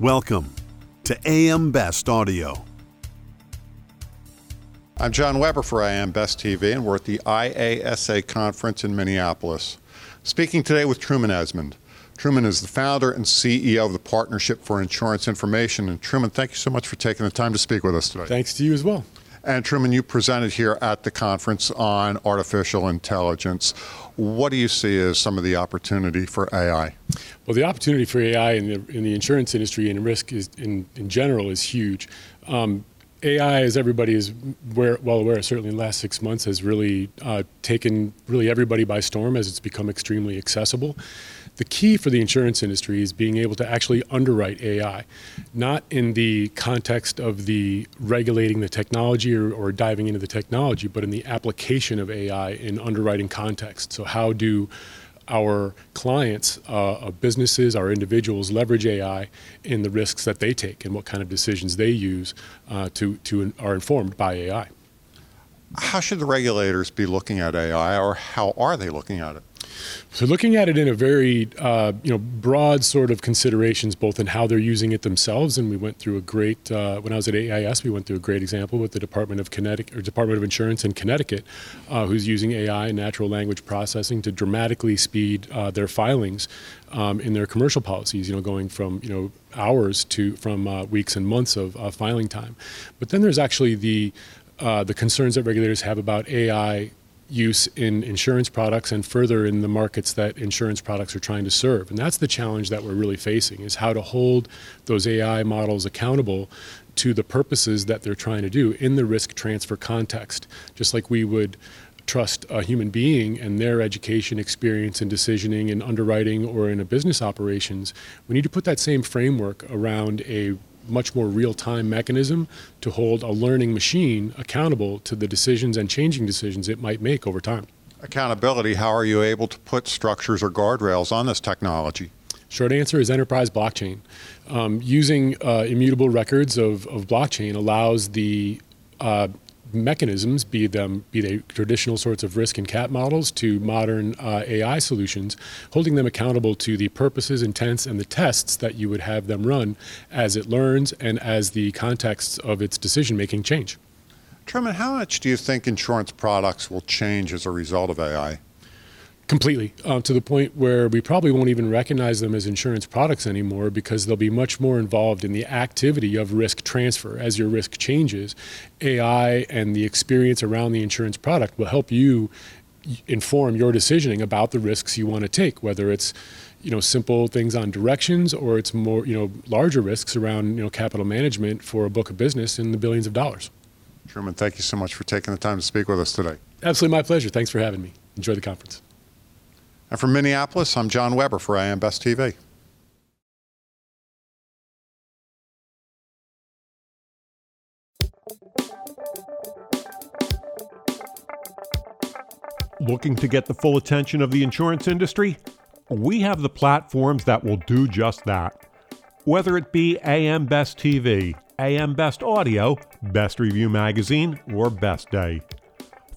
Welcome to AM Best Audio. I'm John Weber for AM Best TV, and we're at the IASA conference in Minneapolis. Speaking today with Truman Esmond. Truman is the founder and CEO of the Partnership for Insurance Information. And Truman, thank you so much for taking the time to speak with us today. Thanks to you as well. And Truman, you presented here at the conference on artificial intelligence. What do you see as some of the opportunity for AI? Well, the opportunity for AI in the, in the insurance industry and risk is, in, in general is huge. Um, AI, as everybody is well aware, certainly in the last six months, has really uh, taken really everybody by storm as it's become extremely accessible. The key for the insurance industry is being able to actually underwrite AI, not in the context of the regulating the technology or, or diving into the technology, but in the application of AI in underwriting context. So, how do our clients, uh, businesses, our individuals leverage AI in the risks that they take and what kind of decisions they use uh, to, to are informed by AI. How should the regulators be looking at AI, or how are they looking at it? So looking at it in a very uh, you know broad sort of considerations, both in how they're using it themselves, and we went through a great uh, when I was at AIS, we went through a great example with the Department of Connecticut or Department of Insurance in Connecticut, uh, who's using AI and natural language processing to dramatically speed uh, their filings um, in their commercial policies. You know, going from you know hours to from uh, weeks and months of filing time. But then there's actually the uh, the concerns that regulators have about AI use in insurance products and further in the markets that insurance products are trying to serve. And that's the challenge that we're really facing is how to hold those AI models accountable to the purposes that they're trying to do in the risk transfer context. Just like we would trust a human being and their education, experience, and decisioning in underwriting or in a business operations, we need to put that same framework around a much more real time mechanism to hold a learning machine accountable to the decisions and changing decisions it might make over time. Accountability, how are you able to put structures or guardrails on this technology? Short answer is enterprise blockchain. Um, using uh, immutable records of, of blockchain allows the uh, mechanisms, be them be they traditional sorts of risk and cat models to modern uh, AI solutions, holding them accountable to the purposes, intents, and the tests that you would have them run as it learns and as the contexts of its decision making change. Truman, how much do you think insurance products will change as a result of AI? Completely, uh, to the point where we probably won't even recognize them as insurance products anymore because they'll be much more involved in the activity of risk transfer. As your risk changes, AI and the experience around the insurance product will help you inform your decisioning about the risks you want to take, whether it's you know simple things on directions or it's more you know larger risks around you know capital management for a book of business in the billions of dollars. Truman, thank you so much for taking the time to speak with us today. Absolutely my pleasure. Thanks for having me. Enjoy the conference. And from Minneapolis, I'm John Weber for AM Best TV. Looking to get the full attention of the insurance industry? We have the platforms that will do just that. Whether it be AM Best TV, AM Best Audio, Best Review Magazine, or Best Day.